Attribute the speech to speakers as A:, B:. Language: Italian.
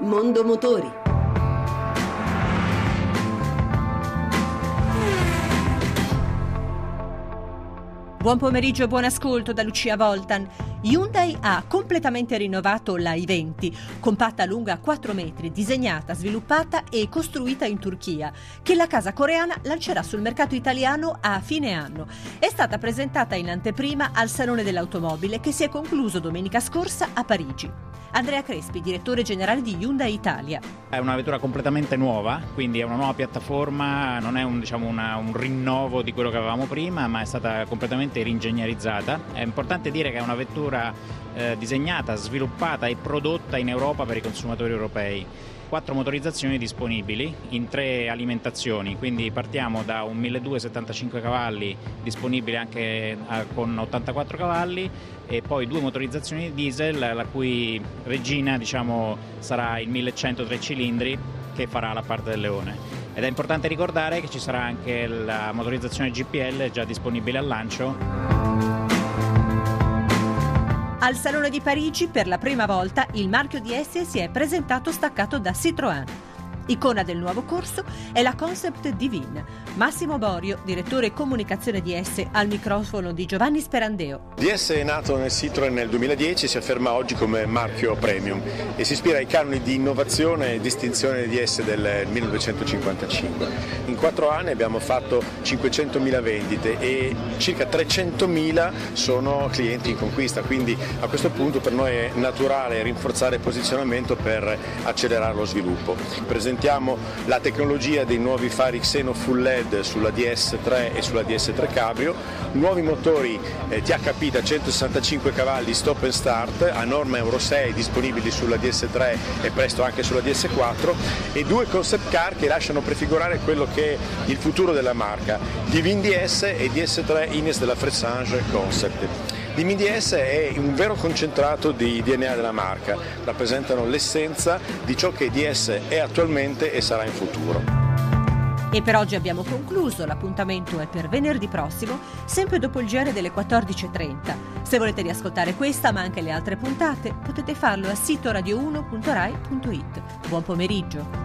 A: Mondo Motori.
B: Buon pomeriggio e buon ascolto da Lucia Voltan. Hyundai ha completamente rinnovato la i20, compatta lunga 4 metri, disegnata, sviluppata e costruita in Turchia, che la casa coreana lancerà sul mercato italiano a fine anno. È stata presentata in anteprima al Salone dell'Automobile che si è concluso domenica scorsa a Parigi. Andrea Crespi, direttore generale di Hyundai Italia.
C: È una vettura completamente nuova, quindi è una nuova piattaforma, non è un, diciamo, una, un rinnovo di quello che avevamo prima, ma è stata completamente ringegnerizzata. È importante dire che è una vettura eh, disegnata, sviluppata e prodotta in Europa per i consumatori europei quattro motorizzazioni disponibili in tre alimentazioni, quindi partiamo da un 1275 cavalli disponibile anche eh, con 84 cavalli e poi due motorizzazioni diesel la cui regina diciamo, sarà il 1103 cilindri che farà la parte del leone. Ed è importante ricordare che ci sarà anche la motorizzazione GPL già disponibile al lancio
B: al Salone di Parigi per la prima volta il marchio di S si è presentato staccato da Citroën. Icona del nuovo corso è la concept Divine. Massimo Borio, direttore comunicazione di S, al microfono di Giovanni Sperandeo.
D: DS è nato nel Citroën nel 2010 e si afferma oggi come marchio premium e si ispira ai canoni di innovazione e distinzione di DS del 1955. In quattro anni abbiamo fatto 500.000 vendite e circa 300.000 sono clienti in conquista, quindi a questo punto per noi è naturale rinforzare il posizionamento per accelerare lo sviluppo. Presentiamo la tecnologia dei nuovi fari Xeno Full LED sulla DS3 e sulla DS3 Cabrio, nuovi motori eh, THP da 165 cavalli stop and start a norma Euro 6 disponibili sulla DS3 e presto anche sulla DS4 e due concept car che lasciano prefigurare quello che è il futuro della marca, Divin DS e DS3 Ines della Fressange Concept. L'IMDS è un vero concentrato di DNA della marca, rappresentano l'essenza di ciò che DS è attualmente e sarà in futuro.
B: E per oggi abbiamo concluso, l'appuntamento è per venerdì prossimo, sempre dopo il GR delle 14.30. Se volete riascoltare questa ma anche le altre puntate, potete farlo a sito radio1.rai.it. Buon pomeriggio!